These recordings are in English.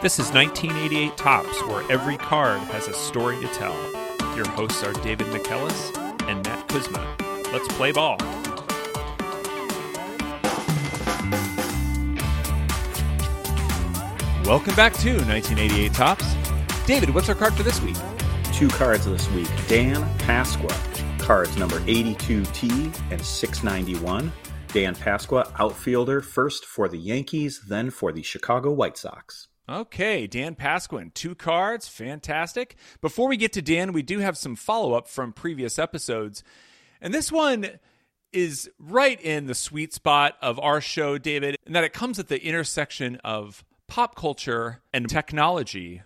This is 1988 Topps, where every card has a story to tell. Your hosts are David McKellis and Matt Kuzma. Let's play ball. Welcome back to 1988 Topps. David, what's our card for this week? Two cards this week Dan Pasqua, cards number 82T and 691. Dan Pasqua, outfielder, first for the Yankees, then for the Chicago White Sox. Okay, Dan Pasqua, two cards, fantastic. Before we get to Dan, we do have some follow up from previous episodes. And this one is right in the sweet spot of our show, David, in that it comes at the intersection of pop culture and technology.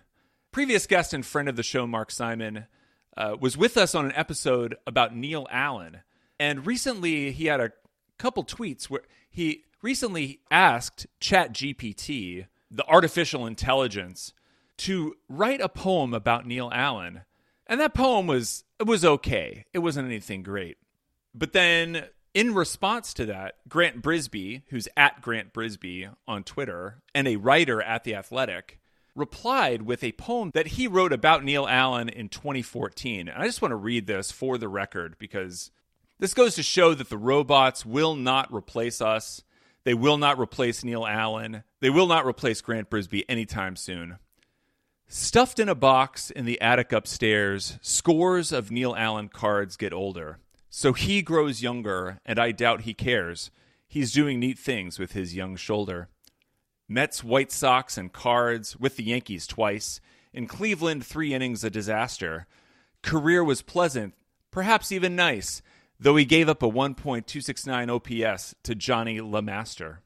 Previous guest and friend of the show, Mark Simon, uh, was with us on an episode about Neil Allen. And recently he had a couple tweets where he recently asked ChatGPT the artificial intelligence to write a poem about Neil Allen. And that poem was it was okay. It wasn't anything great. But then in response to that, Grant Brisbee, who's at Grant Brisbee on Twitter and a writer at The Athletic, replied with a poem that he wrote about Neil Allen in 2014. And I just want to read this for the record because this goes to show that the robots will not replace us. They will not replace Neil Allen. They will not replace Grant Brisbee anytime soon. Stuffed in a box in the attic upstairs, scores of Neil Allen cards get older. So he grows younger, and I doubt he cares. He's doing neat things with his young shoulder. Mets, White Sox, and cards, with the Yankees twice. In Cleveland, three innings a disaster. Career was pleasant, perhaps even nice, though he gave up a 1.269 OPS to Johnny LeMaster.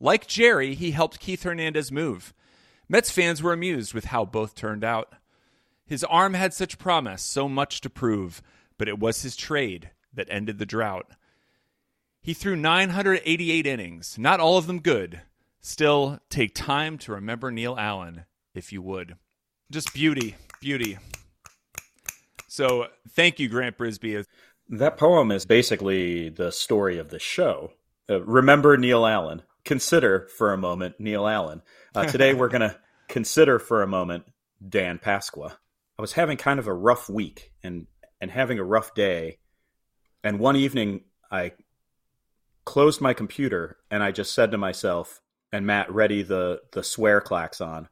Like Jerry, he helped Keith Hernandez move. Mets fans were amused with how both turned out. His arm had such promise, so much to prove, but it was his trade that ended the drought. He threw 988 innings, not all of them good. Still, take time to remember Neil Allen, if you would. Just beauty, beauty. So, thank you, Grant Brisbee. That poem is basically the story of the show. Uh, remember Neil Allen. Consider for a moment Neil Allen. Uh, today we're going to consider for a moment Dan Pasqua. I was having kind of a rough week and and having a rough day. And one evening I closed my computer and I just said to myself, and Matt, ready the the swear klaxon.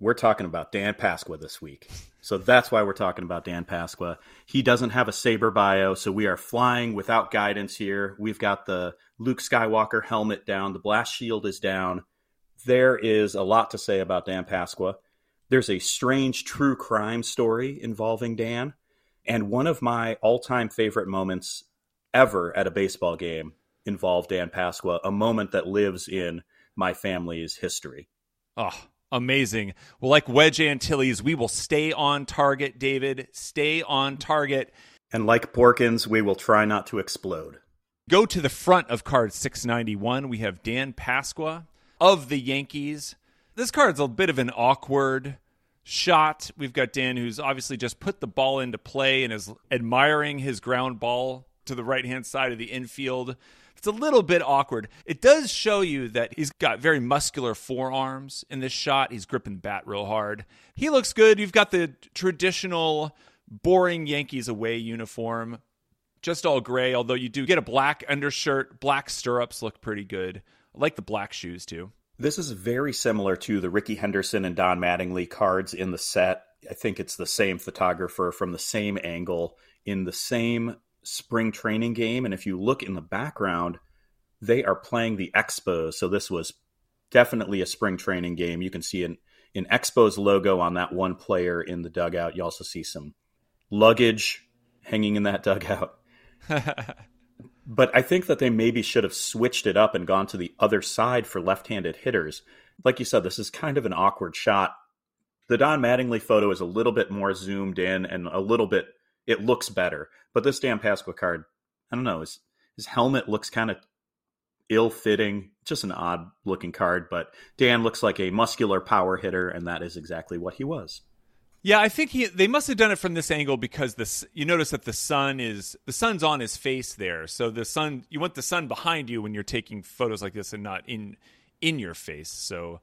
We're talking about Dan Pasqua this week. So that's why we're talking about Dan Pasqua. He doesn't have a SABR bio, so we are flying without guidance here. We've got the Luke Skywalker helmet down, the blast shield is down. There is a lot to say about Dan Pasqua. There's a strange true crime story involving Dan, and one of my all-time favorite moments ever at a baseball game involved Dan Pasqua, a moment that lives in my family's history. Oh, Amazing. Well, like Wedge Antilles, we will stay on target, David. Stay on target. And like Porkins, we will try not to explode. Go to the front of card 691. We have Dan Pasqua of the Yankees. This card's a bit of an awkward shot. We've got Dan, who's obviously just put the ball into play and is admiring his ground ball to the right hand side of the infield. It's a little bit awkward. It does show you that he's got very muscular forearms in this shot. He's gripping the bat real hard. He looks good. You've got the traditional boring Yankees away uniform, just all gray, although you do get a black undershirt. Black stirrups look pretty good. I like the black shoes too. This is very similar to the Rickey Henderson and Don Mattingly cards in the set. I think it's the same photographer from the same angle in the same spring training game. And if you look in the background, they are playing the Expos. So this was definitely a spring training game. You can see an, an Expos logo on that one player in the dugout. You also see some luggage hanging in that dugout. but I think that they maybe should have switched it up and gone to the other side for left handed hitters. Like you said, this is kind of an awkward shot. The Don Mattingly photo is a little bit more zoomed in and a little bit it looks better. But this Dan Pasqua card, I don't know, his his helmet looks kind of ill fitting. Just an odd looking card, but Dan looks like a muscular power hitter, and that is exactly what he was. Yeah, I think he they must have done it from this angle because this you notice that the sun is the sun's on his face there. So the sun you want the sun behind you when you're taking photos like this and not in in your face. So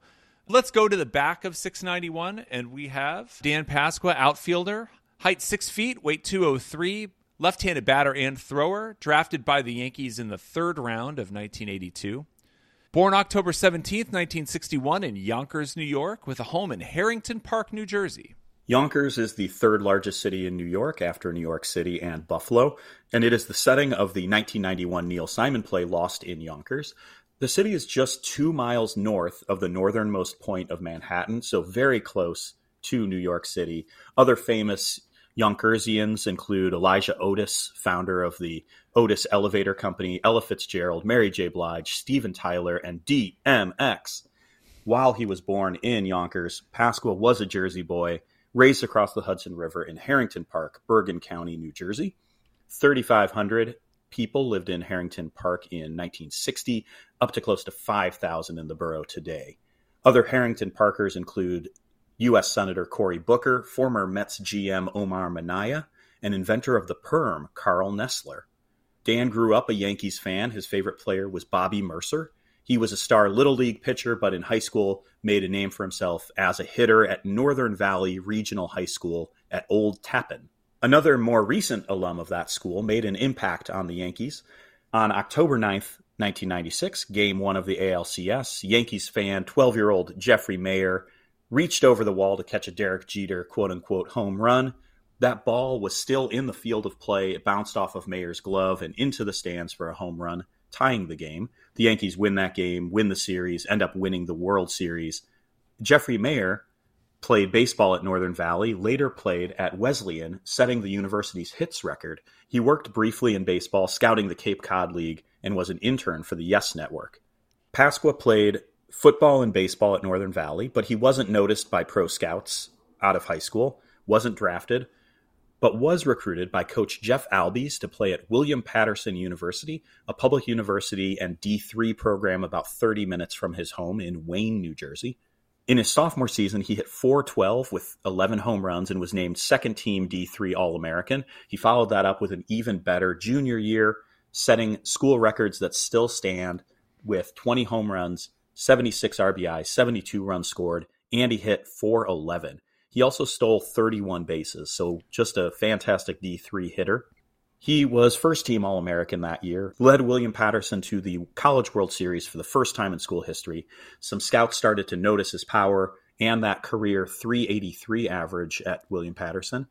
Let's go to the back of 691, and we have Dan Pasqua, outfielder, height six feet, weight 203, left handed batter and thrower, drafted by the Yankees in the third round of 1982. Born October 17th, 1961, in Yonkers, New York, with a home in Harrington Park, New Jersey. Yonkers is the third largest city in New York after New York City and Buffalo, and it is the setting of the 1991 Neil Simon play Lost in Yonkers. The city is just two miles north of the northernmost point of Manhattan, so very close to New York City. Other famous Yonkersians include Elisha Otis, founder of the Otis Elevator Company, Ella Fitzgerald, Mary J. Blige, Steven Tyler, and DMX. While he was born in Yonkers, Pasqua was a Jersey boy, raised across the Hudson River in Harrington Park, Bergen County, New Jersey. 3,500 people lived in Harrington Park in 1960, up to close to 5,000 in the borough today. Other Harrington Parkers include U.S. Senator Cory Booker, former Mets GM Omar Minaya, and inventor of the perm, Karl Nessler. Dan grew up a Yankees fan. His favorite player was Bobby Murcer. He was a star Little League pitcher, but in high school made a name for himself as a hitter at Northern Valley Regional High School at Old Tappan. Another more recent alum of that school made an impact on the Yankees. On October 9th, 1996, game one of the ALCS, Yankees fan 12 year old Jeffrey Maier reached over the wall to catch a Derek Jeter quote unquote home run. That ball was still in the field of play. It bounced off of Maier's glove and into the stands for a home run, tying the game. The Yankees win that game, win the series, end up winning the World Series. Jeffrey Maier played baseball at Northern Valley, later played at Wesleyan, setting the university's hits record. He worked briefly in baseball, scouting the Cape Cod League, and was an intern for the Yes Network. Pasqua played football and baseball at Northern Valley, but he wasn't noticed by pro scouts out of high school, wasn't drafted, but was recruited by coach Jeff Albies to play at William Paterson University, a public university and D3 program about 30 minutes from his home in Wayne, New Jersey. In his sophomore season, he hit 412 with 11 home runs and was named second team D3 All American. He followed that up with an even better junior year, setting school records that still stand with 20 home runs 76 RBI, 72 runs scored, and he hit 411. He also stole 31 bases, so just a fantastic D3 hitter. He was first team All American that year, led William Paterson to the College World Series for the first time in school history. Some scouts started to notice his power and that career 383 average at William Paterson.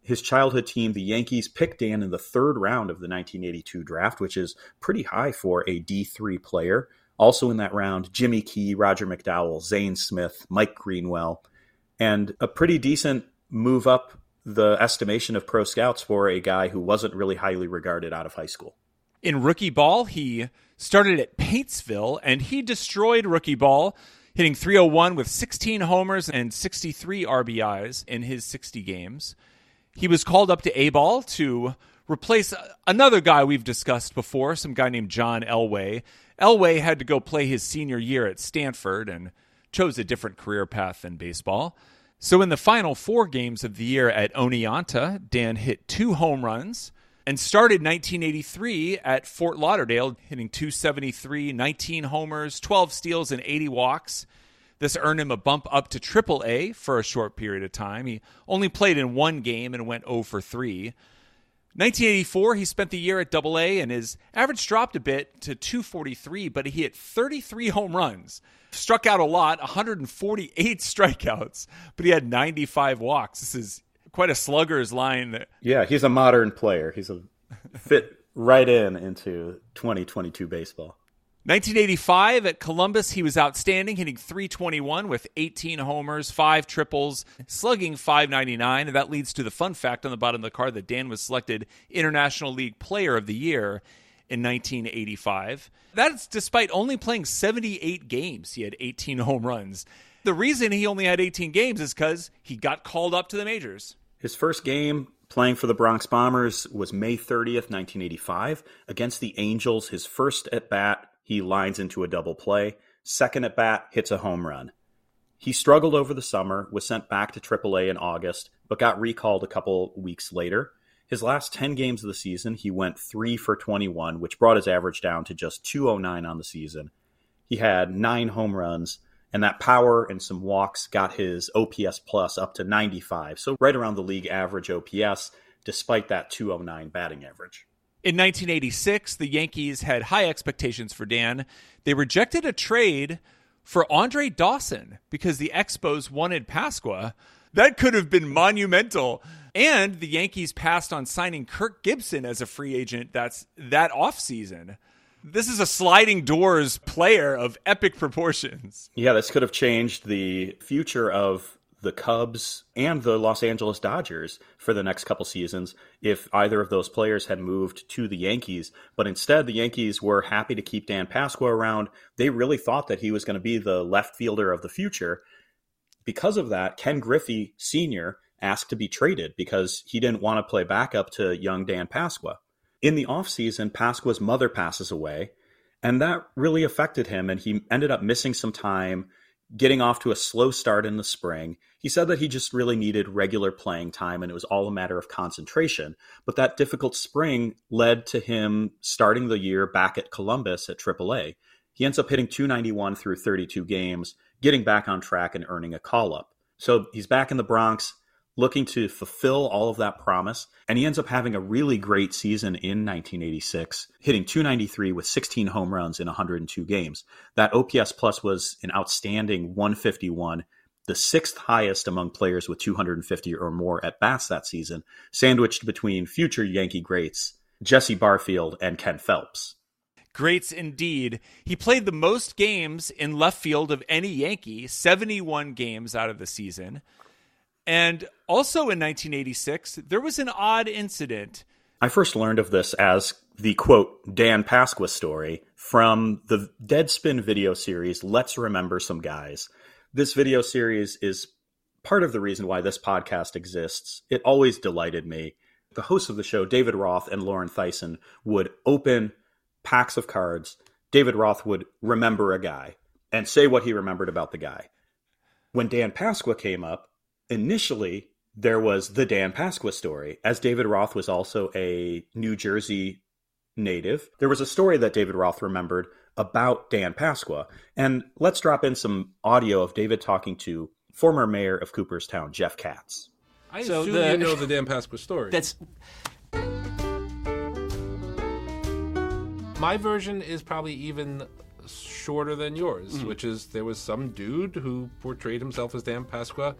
His childhood team, the Yankees, picked Dan in the third round of the 1982 draft, which is pretty high for a D3 player. Also in that round, Jimmy Key, Roger McDowell, Zane Smith, Mike Greenwell, and a pretty decent move up the estimation of pro scouts for a guy who wasn't really highly regarded out of high school. In rookie ball, he started at Paintsville and he destroyed rookie ball, hitting 301 with 16 homers and 63 RBIs in his 60 games. He was called up to A ball to replace another guy we've discussed before, some guy named John Elway. Elway had to go play his senior year at Stanford and chose a different career path than baseball. So in the final four games of the year at Oneonta, Dan hit two home runs and started 1983 at Fort Lauderdale, hitting 273, 19 homers, 12 steals, and 80 walks. This earned him a bump up to AAA for a short period of time. He only played in one game and went 0 for 3. 1984, he spent the year at AA, and his average dropped a bit to 243, but he hit 33 home runs, struck out a lot, 148 strikeouts, but he had 95 walks. This is quite a slugger's line. Yeah, he's a modern player. He's a fit right in into 2022 baseball. 1985 at Columbus, he was outstanding, hitting 321 with 18 homers, five triples, slugging 599. And that leads to the fun fact on the bottom of the card that Dan was selected International League Player of the Year in 1985. That's despite only playing 78 games. He had 18 home runs. The reason he only had 18 games is because he got called up to the majors. His first game playing for the Bronx Bombers was May 30th, 1985, against the Angels. His first at bat he lines into a double play. Second at bat, hits a home run. He struggled over the summer, was sent back to AAA in August, but got recalled a couple weeks later. His last 10 games of the season, he went 3 for 21, which brought his average down to just 209 on the season. He had nine home runs And that power and some walks got his OPS plus up to 95. So right around the league average OPS, despite that 209 batting average. In 1986, the Yankees had high expectations for Dan. They rejected a trade for Andre Dawson because the Expos wanted Pasqua. That could have been monumental. And the Yankees passed on signing Kirk Gibson as a free agent that's that offseason. This is a sliding doors player of epic proportions. Yeah, this could have changed the future of the Cubs and the Los Angeles Dodgers for the next couple seasons if either of those players had moved to the Yankees. But instead, the Yankees were happy to keep Dan Pasqua around. They really thought that he was going to be the left fielder of the future. Because of that, Ken Griffey Sr. asked to be traded because he didn't want to play backup to young Dan Pasqua. In the offseason, Pasqua's mother passes away, and that really affected him, and he ended up missing some time getting off to a slow start in the spring. He said that he just really needed regular playing time and it was all a matter of concentration. But that difficult spring led to him starting the year back at Columbus at AAA. He ends up hitting 291 through 32 games, getting back on track and earning a call up. So he's back in the Bronx looking to fulfill all of that promise. And he ends up having a really great season in 1986, hitting 293 with 16 home runs in 102 games. That OPS plus was an outstanding 151, the sixth highest among players with 250 or more at bats that season, sandwiched between future Yankee greats Jesse Barfield and Ken Phelps. Greats indeed. He played the most games in left field of any Yankee, 71 games out of the season. And also in 1986, there was an odd incident. I first learned of this as the quote Dan Pasqua story from the Deadspin video series Let's Remember Some Guys. This video series is part of the reason why this podcast exists. It always delighted me. The hosts of the show, David Roth and Lauren Theisen, would open packs of cards. David Roth would remember a guy and say what he remembered about the guy. When Dan Pasqua came up, initially there was the Dan Pasqua story, as David Roth was also a New Jersey native. There was a story that David Roth remembered about Dan Pasqua. And let's drop in some audio of David talking to former mayor of Cooperstown, Jeff Katz. I so assume the, you know the Dan Pasqua story. That's my version is probably even shorter than yours, mm-hmm. which is there was some dude who portrayed himself as Dan Pasqua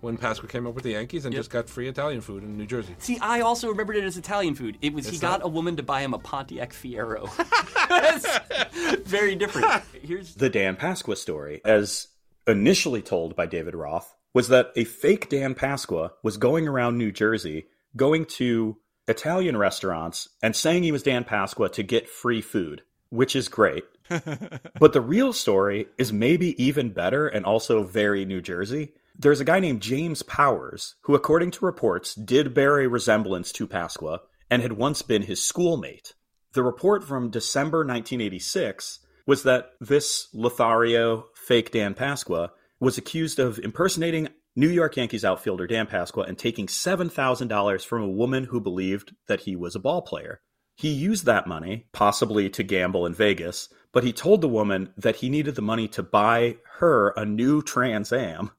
when Pasqua came up with the Yankees and yep. just got free Italian food in New Jersey. See, I also remembered it as Italian food. It was it's he not... got a woman to buy him a Pontiac Fiero. That's very different. Here's the Dan Pasqua story, as initially told by David Roth, was that a fake Dan Pasqua was going around New Jersey, going to Italian restaurants and saying he was Dan Pasqua to get free food, which is great. but the real story is maybe even better and also very New Jersey there's a guy named James Powers who, according to reports, did bear a resemblance to Pasqua and had once been his schoolmate. The report from December 1986 was that this Lothario, fake Dan Pasqua, was accused of impersonating New York Yankees outfielder Dan Pasqua and taking $7,000 from a woman who believed that he was a ball player. He used that money, possibly to gamble in Vegas, but he told the woman that he needed the money to buy her a new Trans Am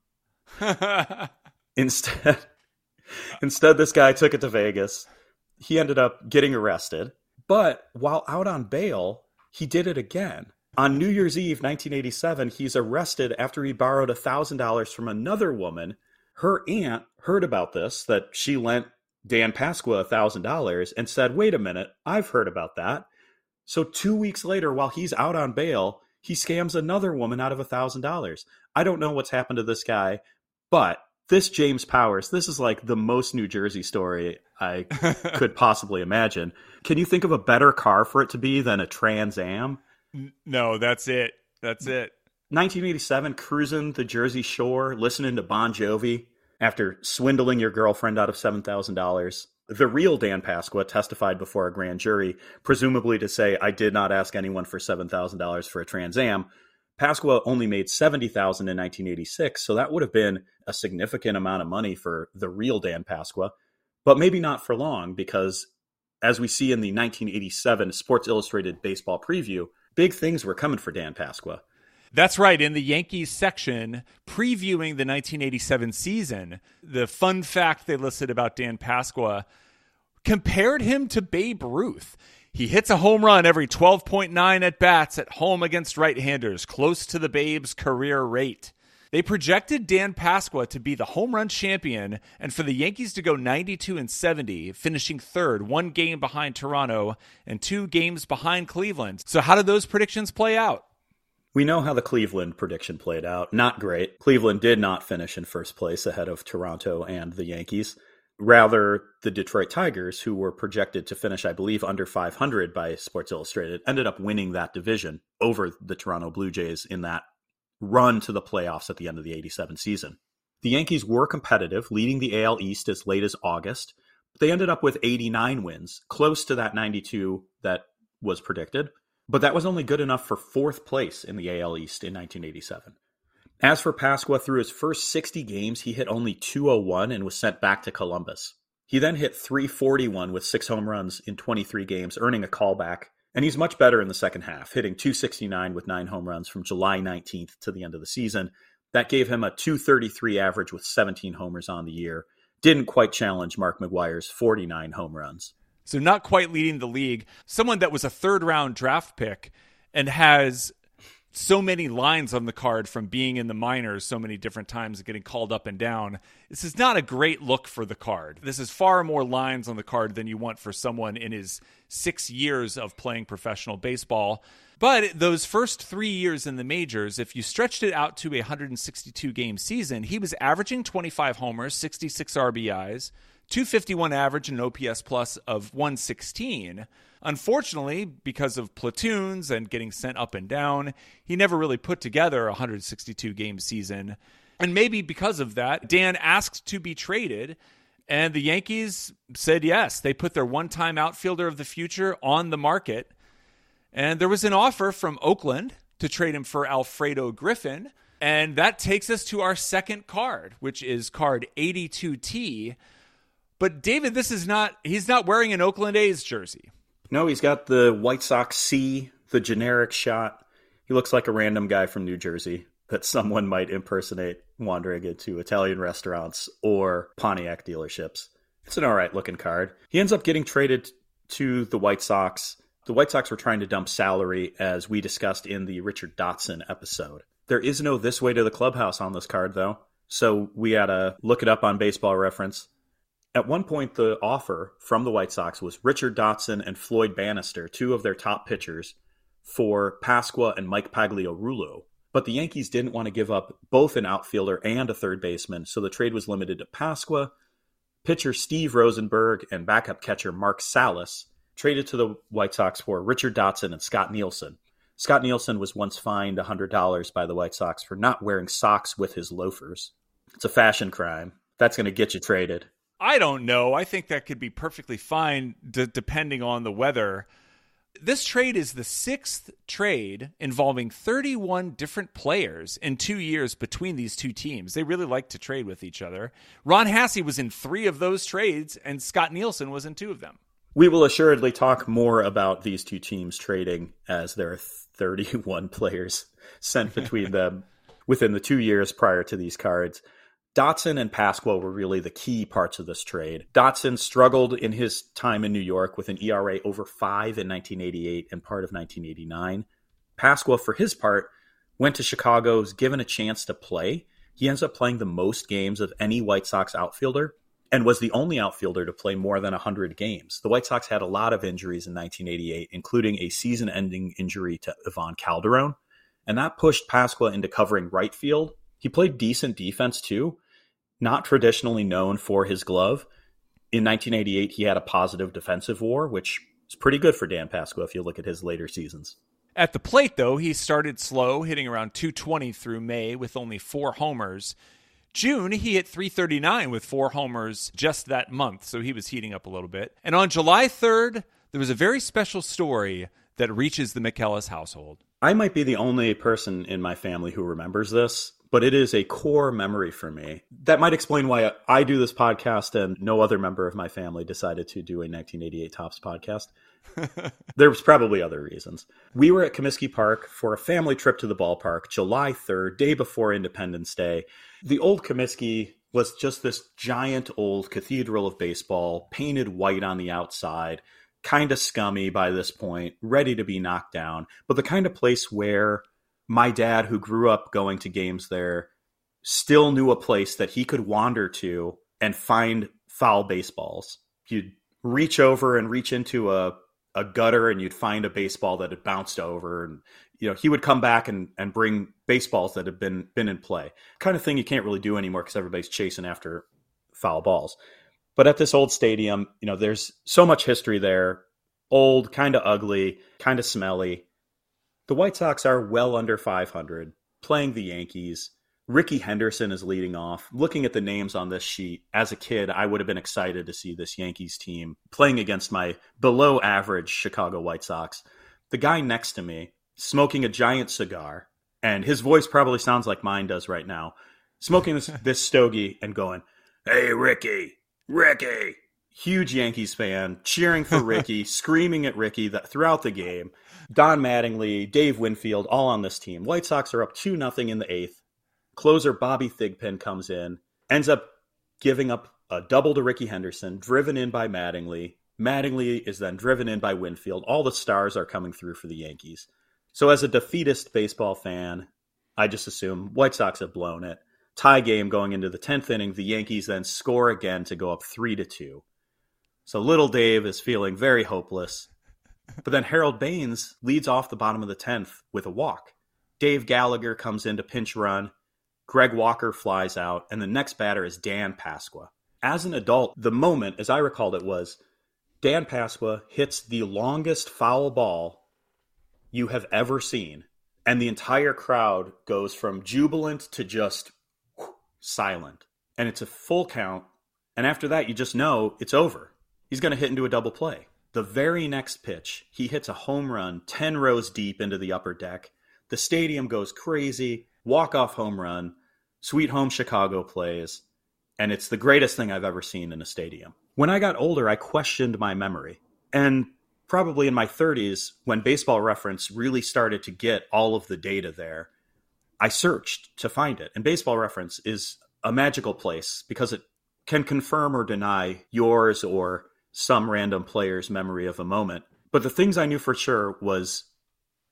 instead, instead, this guy took it to Vegas. He ended up getting arrested, but while out on bail, he did it again. On New Year's Eve, 1987, he's arrested after he borrowed $1,000 from another woman. Her aunt heard about this, that she lent Dan Pasqua $1,000 and said, Wait a minute, I've heard about that. So, two weeks later, while he's out on bail, he scams another woman out of $1,000. I don't know what's happened to this guy, but this James Powers, this is like the most New Jersey story I could possibly imagine. Can you think of a better car for it to be than a Trans Am? No, that's it. That's it. 1987, cruising the Jersey Shore, listening to Bon Jovi after swindling your girlfriend out of $7,000. The real Dan Pasqua testified before a grand jury, presumably to say, I did not ask anyone for $7,000 for a Trans Am, Pasqua only made 70,000 in 1986, so that would have been a significant amount of money for the real Dan Pasqua, but maybe not for long because as we see in the 1987 Sports Illustrated baseball preview, big things were coming for Dan Pasqua. That's right. In the Yankees section, previewing the 1987 season, the fun fact they listed about Dan Pasqua compared him to Babe Ruth. He hits a home run every 12.9 at bats at home against right handers, close to the Babe's career rate. They projected Dan Pasqua to be the home run champion and for the Yankees to go 92 and 70, finishing third, one game behind Toronto and two games behind Cleveland. So, how did those predictions play out? We know how the Cleveland prediction played out. Not great. Cleveland did not finish in first place ahead of Toronto and the Yankees. Rather, the Detroit Tigers, who were projected to finish, I believe, under 500 by Sports Illustrated, ended up winning that division over the Toronto Blue Jays in that run to the playoffs at the end of the 87 season. The Yankees were competitive, leading the AL East as late as August. But they ended up with 89 wins, close to that 92 that was predicted. But that was only good enough for fourth place in the AL East in 1987. As for Pasqua, through his first 60 games, he hit only 201 and was sent back to Columbus. He then hit 341 with six home runs in 23 games, earning a callback and he's much better in the second half, hitting 269 with nine home runs from July 19th to the end of the season. That gave him a 233 average with 17 homers on the year. Didn't quite challenge Mark McGwire's 49 home runs. So, not quite leading the league. Someone that was a third round draft pick and has so many lines on the card from being in the minors so many different times and getting called up and down. This is not a great look for the card. This is far more lines on the card than you want for someone in his six years of playing professional baseball. But those first three years in the majors, if you stretched it out to a 162 game season, he was averaging 25 homers, 66 RBIs, 251 average, and an OPS plus of 116. Unfortunately, because of platoons and getting sent up and down, he never really put together a 162 game season. And maybe because of that, Dan asked to be traded, and the Yankees said yes. They put their one time outfielder of the future on the market. And there was an offer from Oakland to trade him for Alfredo Griffin. And that takes us to our second card, which is card 82T. But David, this is not, he's not wearing an Oakland A's jersey. No, he's got the White Sox C, the generic shot. He looks like a random guy from New Jersey that someone might impersonate wandering into Italian restaurants or Pontiac dealerships. It's an all right looking card. He ends up getting traded to the White Sox. The White Sox were trying to dump salary, as we discussed in the Richard Dotson episode. There is no this way to the clubhouse on this card, though. So we had to look it up on baseball reference. At one point, the offer from the White Sox was Richard Dotson and Floyd Bannister, two of their top pitchers, for Pasqua and Mike Pagliarulo. But the Yankees didn't want to give up both an outfielder and a third baseman, so the trade was limited to Pasqua. Pitcher Steve Rosenberg and backup catcher Mark Salas traded to the White Sox for Richard Dotson and Scott Nielsen. Scott Nielsen was once fined $100 by the White Sox for not wearing socks with his loafers. It's a fashion crime. That's going to get you traded. I don't know. I think that could be perfectly fine d- depending on the weather. This trade is the sixth trade involving 31 different players in two years between these two teams. They really like to trade with each other. Ron Hassey was in three of those trades, and Scott Nielsen was in two of them. We will assuredly talk more about these two teams trading as there are 31 players sent between them within the two years prior to these cards. Dotson and Pasqua were really the key parts of this trade. Dotson struggled in his time in New York with an ERA over five in 1988 and part of 1989. Pasqua, for his part, went to Chicago, was given a chance to play. He ends up playing the most games of any White Sox outfielder and was the only outfielder to play more than 100 games. The White Sox had a lot of injuries in 1988, including a season ending injury to Ivan Calderon, and that pushed Pasqua into covering right field he played decent defense too, not traditionally known for his glove. In 1988, he had a positive defensive war, which is pretty good for Dan Pasqua if you look at his later seasons. At the plate, though, he started slow, hitting around 220 through May with only four homers. June, he hit 339 with four homers just that month, so he was heating up a little bit. And on July 3rd, there was a very special story that reaches the McKellis household. I might be the only person in my family who remembers this but it is a core memory for me. That might explain why I do this podcast and no other member of my family decided to do a 1988 Topps podcast. there was probably other reasons. We were at Comiskey Park for a family trip to the ballpark July 3rd, day before Independence Day. The old Comiskey was just this giant old cathedral of baseball, painted white on the outside, kind of scummy by this point, ready to be knocked down, but the kind of place where my dad, who grew up going to games there, still knew a place that he could wander to and find foul baseballs. You'd reach over and reach into a, a gutter and you'd find a baseball that had bounced over and you know he would come back and, and bring baseballs that had been been in play. Kind of thing you can't really do anymore because everybody's chasing after foul balls. But at this old stadium you know there's so much history there. Old kind of ugly kind of smelly the white sox are well under 500 playing the yankees Rickey Henderson is leading off. Looking at the names on this sheet, as a kid, I would have been excited to see this Yankees team playing against my below average Chicago White Sox. The guy next to me, smoking a giant cigar, and his voice probably sounds like mine does right now, smoking this, this stogie and going, Hey, Ricky, Ricky. Huge Yankees fan, cheering for Ricky, screaming at Ricky that throughout the game. Don Mattingly, Dave Winfield, all on this team. White Sox are up 2 nothing in the eighth Closer Bobby Thigpen comes in, ends up giving up a double to Rickey Henderson, driven in by Mattingly. Mattingly is then driven in by Winfield. All the stars are coming through for the Yankees. So, as a defeatist baseball fan, I just assume White Sox have blown it. Tie game going into the 10th inning. The Yankees then score again to go up 3 to 2. So, little Dave is feeling very hopeless. But then Harold Baines leads off the bottom of the 10th with a walk. Dave Gallagher comes in to pinch run. Greg Walker flies out, and the next batter is Dan Pasqua. As an adult, the moment, as I recalled it, was Dan Pasqua hits the longest foul ball you have ever seen, and the entire crowd goes from jubilant to just silent. And it's a full count, and after that, you just know it's over. He's going to hit into a double play. The very next pitch, he hits a home run 10 rows deep into the upper deck. The stadium goes crazy, walk off home run. Sweet Home Chicago plays, and it's the greatest thing I've ever seen in a stadium. When I got older, I questioned my memory. And probably in my 30s, when Baseball Reference really started to get all of the data there, I searched to find it. And Baseball Reference is a magical place because it can confirm or deny yours or some random player's memory of a moment. But the things I knew for sure was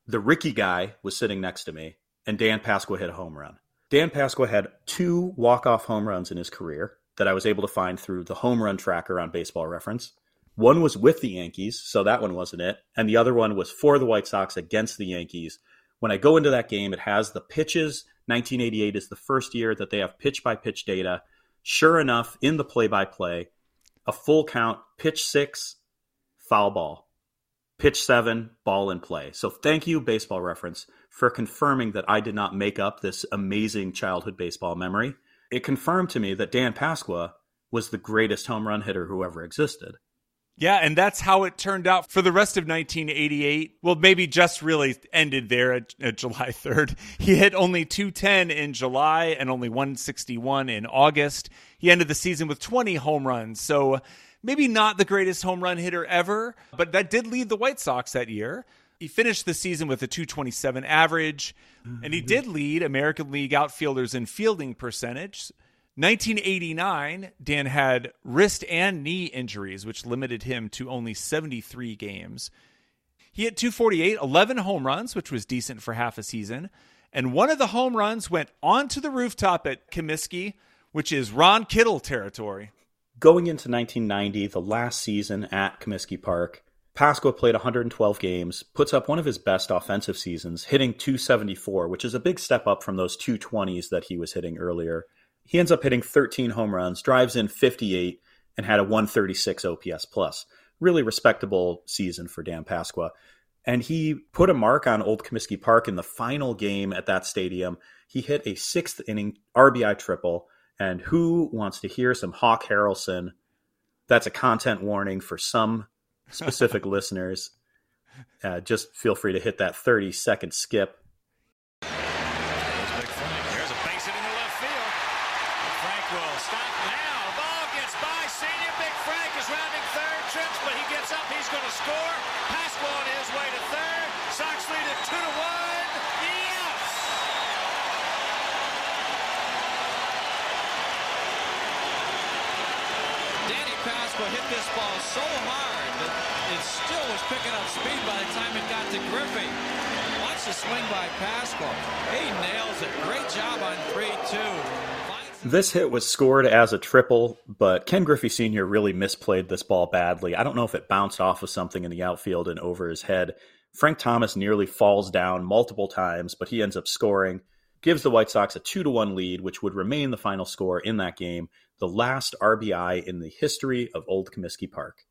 the Ricky guy was sitting next to me and Dan Pasqua hit a home run. Dan Pasqua had two walk-off home runs in his career that I was able to find through the home run tracker on Baseball Reference. One was with the Yankees, so that one wasn't it, and the other one was for the White Sox against the Yankees. When I go into that game, it has the pitches. 1988 is the first year that they have pitch by pitch data. Sure enough, in the play by play, a full count, pitch six, foul ball pitch seven, ball in play. So thank you, Baseball Reference, for confirming that I did not make up this amazing childhood baseball memory. It confirmed to me that Dan Pasqua was the greatest home run hitter who ever existed. Yeah, and that's how it turned out for the rest of 1988. Well, maybe just really ended there at, at, July 3rd. He hit only 210 in July and only 161 in August. He ended the season with 20 home runs. So maybe not the greatest home run hitter ever, but that did lead the White Sox that year. He finished the season with a 227 average, mm-hmm. and he did lead American League outfielders in fielding percentage. 1989, Dan had wrist and knee injuries, which limited him to only 73 games. He hit 248, 11 home runs, which was decent for half a season. And one of the home runs went onto the rooftop at Comiskey, which is Ron Kittle territory. Going into 1990, the last season at Comiskey Park, Pasqua played 112 games, puts up one of his best offensive seasons, hitting 274, which is a big step up from those 220s that he was hitting earlier. He ends up hitting 13 home runs, drives in 58, and had a 136 OPS plus. Really respectable season for Dan Pasqua. And he put a mark on Old Comiskey Park in the final game at that stadium. He hit a sixth inning RBI triple and who wants to hear some Hawk Harrelson? That's a content warning for some specific listeners. Uh, just feel free to hit that 30 second skip. to score. Pascal on his way to third. Sox lead it 2 to 1. Yes! Danny Pascal hit this ball so hard that it still was picking up speed by the time it got to Griffey. Watch the swing by Pasqual. He nails it. Great job on 3-2. This hit was scored as a triple, but Ken Griffey Sr. really misplayed this ball badly. I don't know if it bounced off of something in the outfield and over his head. Frank Thomas nearly falls down multiple times, but he ends up scoring, gives the White Sox a 2 to 1 lead, which would remain the final score in that game, the last RBI in the history of Old Comiskey Park.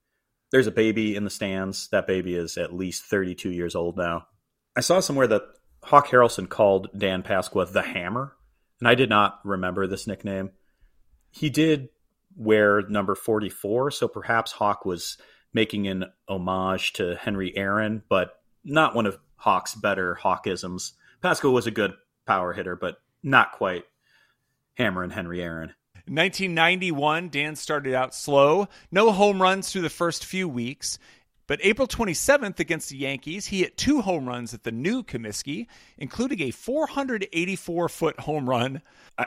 There's a baby in the stands. That baby is at least 32 years old now. I saw somewhere that Hawk Harrelson called Dan Pasqua the Hammer and I did not remember this nickname. He did wear number 44, so perhaps Hawk was making an homage to Henry Aaron, but not one of Hawk's better Hawkisms. Pascal was a good power hitter, but not quite Hammer and Henry Aaron. 1991, Dan started out slow. No home runs through the first few weeks. But April 27th against the Yankees, he hit two home runs at the new Comiskey, including a 484 foot home run.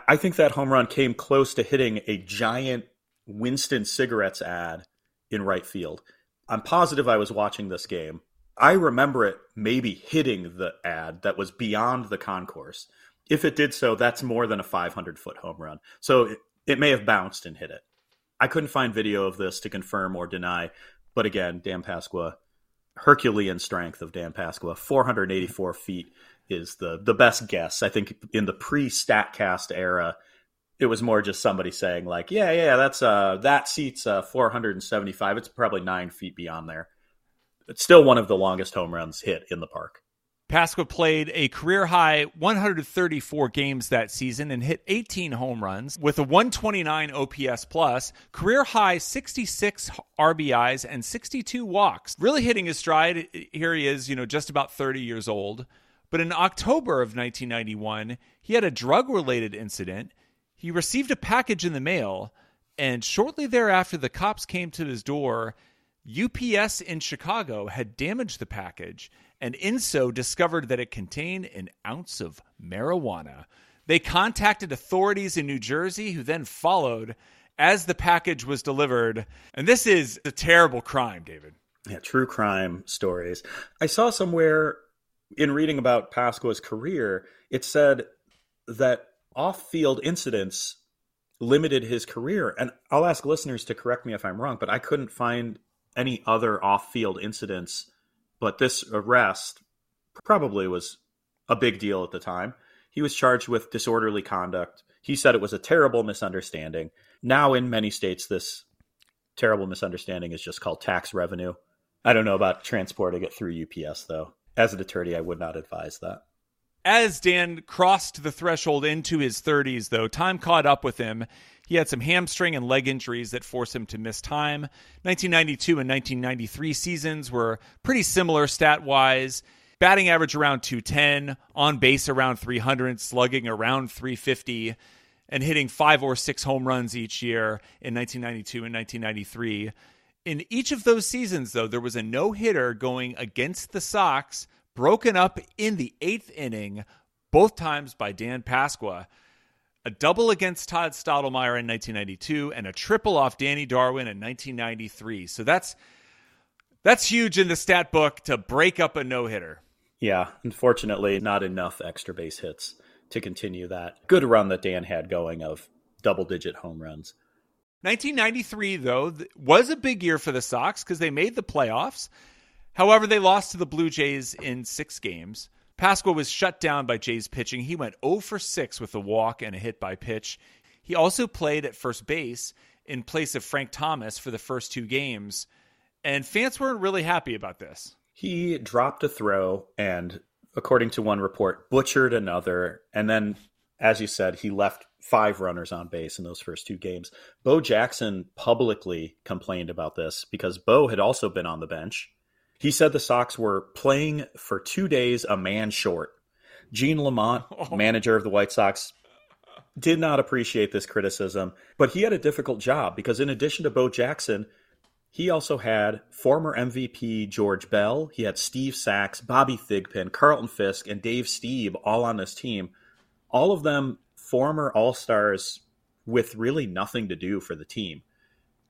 I think that home run came close to hitting a giant Winston cigarettes ad in right field. I'm positive I was watching this game. I remember it maybe hitting the ad that was beyond the concourse. If it did so, that's more than a 500 foot home run. So it, it may have bounced and hit it. I couldn't find video of this to confirm or deny, but again, Dan Pasqua, Herculean strength of Dan Pasqua, 484 feet is the the best guess. I think in the pre Statcast era, it was more just somebody saying like, yeah, yeah, that's uh that seat's uh 475. It's probably nine feet beyond there. It's still one of the longest home runs hit in the park. Pasqua played a career high 134 games that season and hit 18 home runs with a 129 OPS plus, career high 66 RBIs and 62 walks. Really hitting his stride. Here he is, you know, just about 30 years old. But in October of 1991, he had a drug related incident. He received a package in the mail, and shortly thereafter, the cops came to his door. UPS in Chicago had damaged the package and in so discovered that it contained an ounce of marijuana. They contacted authorities in New Jersey, who then followed as the package was delivered. And this is a terrible crime, David. Yeah, true crime stories. I saw somewhere in reading about Pasqua's career, it said that off field incidents limited his career. And I'll ask listeners to correct me if I'm wrong, but I couldn't find any other off field incidents but this arrest probably was a big deal at the time. He was charged with disorderly conduct. He said it was a terrible misunderstanding. Now, in many states, this terrible misunderstanding is just called tax revenue. I don't know about transporting it through UPS, though. As an attorney, I would not advise that. As Dan crossed the threshold into his 30s, though, time caught up with him he had some hamstring and leg injuries that forced him to miss time. 1992 and 1993 seasons were pretty similar stat wise. Batting average around 210, on base around 300, slugging around 350, and hitting five or six home runs each year in 1992 and 1993. In each of those seasons, though, there was a no hitter going against the Sox, broken up in the eighth inning, both times by Dan Pasqua a double against Todd Stottlemyre in 1992 and a triple off Danny Darwin in 1993. So that's that's huge in the stat book to break up a no-hitter. Yeah, unfortunately not enough extra base hits to continue that good run that Dan had going of double-digit home runs. 1993 though was a big year for the Sox cuz they made the playoffs. However, they lost to the Blue Jays in 6 games. Pasqua was shut down by Jays pitching. He went 0 for 6 with a walk and a hit by pitch. He also played at first base in place of Frank Thomas for the first two games, and fans weren't really happy about this. He dropped a throw and, according to one report, butchered another. And then, as you said, he left five runners on base in those first two games. Bo Jackson publicly complained about this because Bo had also been on the bench he said the Sox were playing for two days a man short. Gene Lamont, oh. manager of the White Sox, did not appreciate this criticism, but he had a difficult job because in addition to Bo Jackson, he also had former MVP George Bell, he had Steve Sax, Bobby Thigpen, Carlton Fisk, and Dave Stieb all on this team. All of them former All Stars with really nothing to do for the team.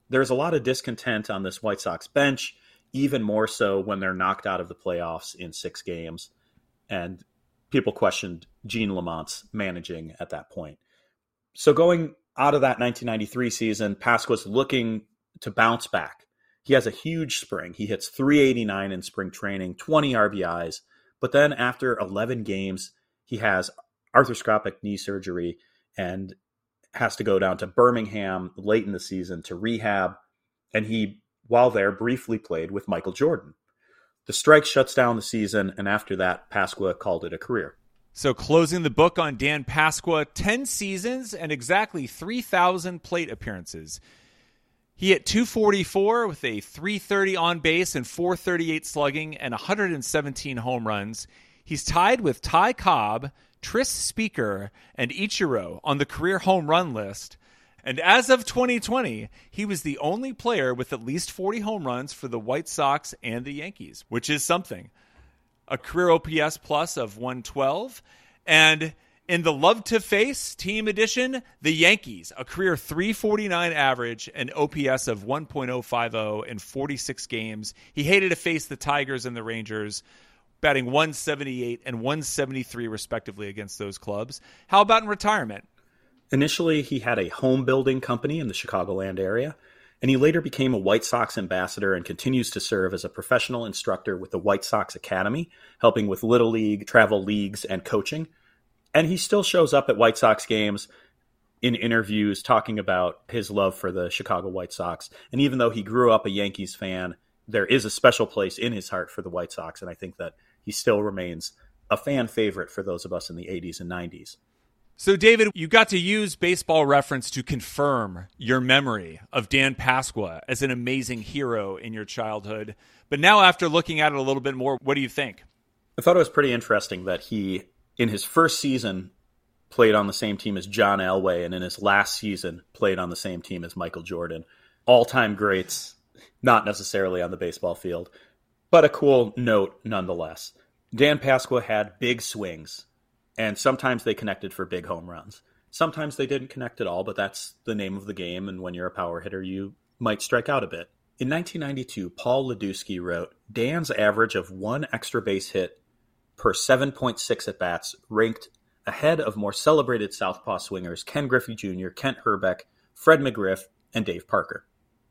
there's a lot of discontent on this White Sox bench, even more so when they're knocked out of the playoffs in six games. And people questioned Gene Lamont's managing at that point. So going out of that 1993 season, Pasqua's looking to bounce back. He has a huge spring. He hits 389 in spring training, 20 RBIs. But then after 11 games, he has arthroscopic knee surgery and has to go down to Birmingham late in the season to rehab. And he, while there, briefly played with Michael Jordan. The strike shuts down the season, and after that, Pasqua called it a career. So, closing the book on Dan Pasqua 10 seasons and exactly 3,000 plate appearances. He hit 244 with a 330 on base and 438 slugging and 117 home runs. He's tied with Ty Cobb, Tris Speaker, and Ichiro on the career home run list. And as of 2020, he was the only player with at least 40 home runs for the White Sox and the Yankees, which is something. A career OPS plus of 112. And in the Love to Face team edition, the Yankees, a career 349 average and OPS of 1.050 in 46 games. He hated to face the Tigers and the Rangers batting 178 and 173 respectively against those clubs. How about in retirement? Initially, he had a home building company in the Chicagoland area, and he later became a White Sox ambassador and continues to serve as a professional instructor with the White Sox Academy, helping with Little League, travel leagues, and coaching. And he still shows up at White Sox games in interviews talking about his love for the Chicago White Sox. And even though he grew up a Yankees fan, there is a special place in his heart for the White Sox. And I think that he still remains a fan favorite for those of us in the 80s and 90s. So, David, you got to use baseball reference to confirm your memory of Dan Pasqua as an amazing hero in your childhood. But now, after looking at it a little bit more, what do you think? I thought it was pretty interesting that he, in his first season, played on the same team as John Elway, and in his last season, played on the same team as Michael Jordan. All time greats, not necessarily on the baseball field but a cool note nonetheless. Dan Pasqua had big swings, and sometimes they connected for big home runs. Sometimes they didn't connect at all, but that's the name of the game, and when you're a power hitter, you might strike out a bit. In 1992, Paul Ladewski wrote Dan's average of one extra base hit per 7.6 at bats ranked ahead of more celebrated southpaw swingers Ken Griffey Jr., Kent Hrbek, Fred McGriff, and Dave Parker.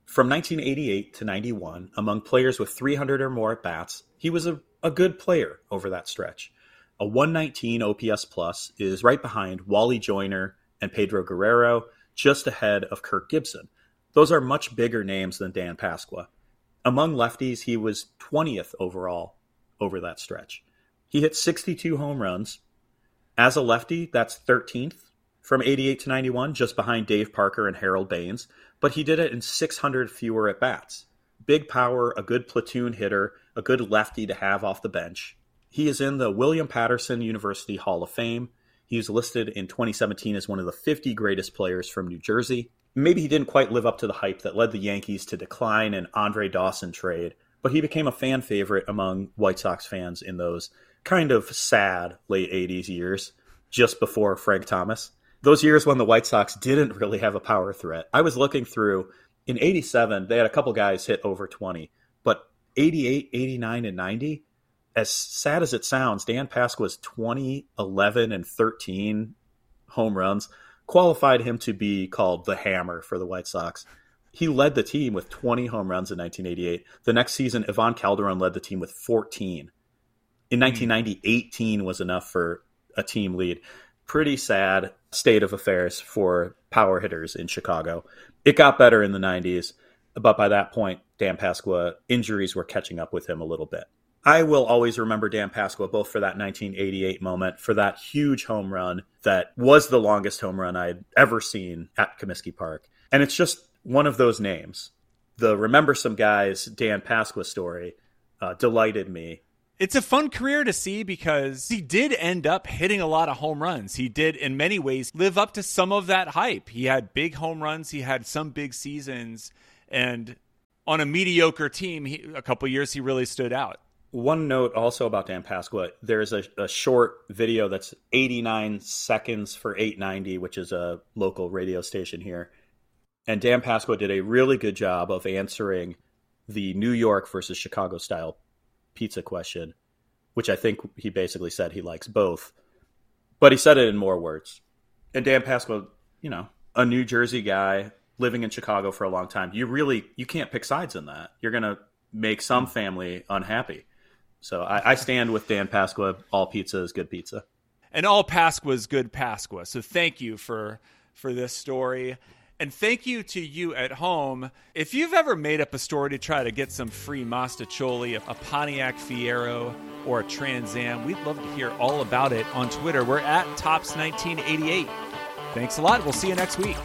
From 1988 to 91, among players with 300 or more at bats, he was a, a good player over that stretch. A 119 OPS plus is right behind Wally Joyner and Pedro Guerrero, just ahead of Kirk Gibson. Those are much bigger names than Dan Pasqua. Among lefties, he was 20th overall over that stretch. He hit 62 home runs. As a lefty, that's 13th from 88 to 91, just behind Dave Parker and Harold Baines, but he did it in 600 fewer at bats. Big power, a good platoon hitter, a good lefty to have off the bench. He is in the William Paterson University Hall of Fame. He was listed in 2017 as one of the 50 greatest players from New Jersey. Maybe he didn't quite live up to the hype that led the Yankees to decline an Andre Dawson trade, but he became a fan favorite among White Sox fans in those kind of sad late 80s years, just before Frank Thomas those years when the White Sox didn't really have a power threat. I was looking through in 87, they had a couple guys hit over 20, but 88, 89, and 90, as sad as it sounds, Dan Pasqua's 20, 11, and 13 home runs qualified him to be called the hammer for the White Sox. He led the team with 20 home runs in 1988. The next season, Ivan Calderon led the team with 14. In hmm. 1990, 18 was enough for a team lead pretty sad state of affairs for power hitters in Chicago. It got better in the 90s, but by that point, Dan Pasqua injuries were catching up with him a little bit. I will always remember Dan Pasqua both for that 1988 moment, for that huge home run that was the longest home run I'd ever seen at Comiskey Park. And it's just one of those names. The Remember Some Guys Dan Pasqua story uh, delighted me it's a fun career to see because he did end up hitting a lot of home runs. He did, in many ways, live up to some of that hype. He had big home runs, he had some big seasons, and on a mediocre team, he, a couple years, he really stood out. One note also about Dan Pasqua there's a, a short video that's 89 seconds for 890, which is a local radio station here. And Dan Pasqua did a really good job of answering the New York versus Chicago style pizza question, which I think he basically said he likes both. But he said it in more words. And Dan Pasqua, you know, a New Jersey guy living in Chicago for a long time, you really you can't pick sides in that. You're gonna make some mm. family unhappy. So I, I stand with Dan Pasqua. All pizza is good pizza. And all Pasqua is good Pasqua. So thank you for for this story. And thank you to you at home. If you've ever made up a story to try to get some free Mostaccioli, a Pontiac Fiero, or a Trans Am, we'd love to hear all about it on Twitter. We're at Topps1988. Thanks a lot. We'll see you next week.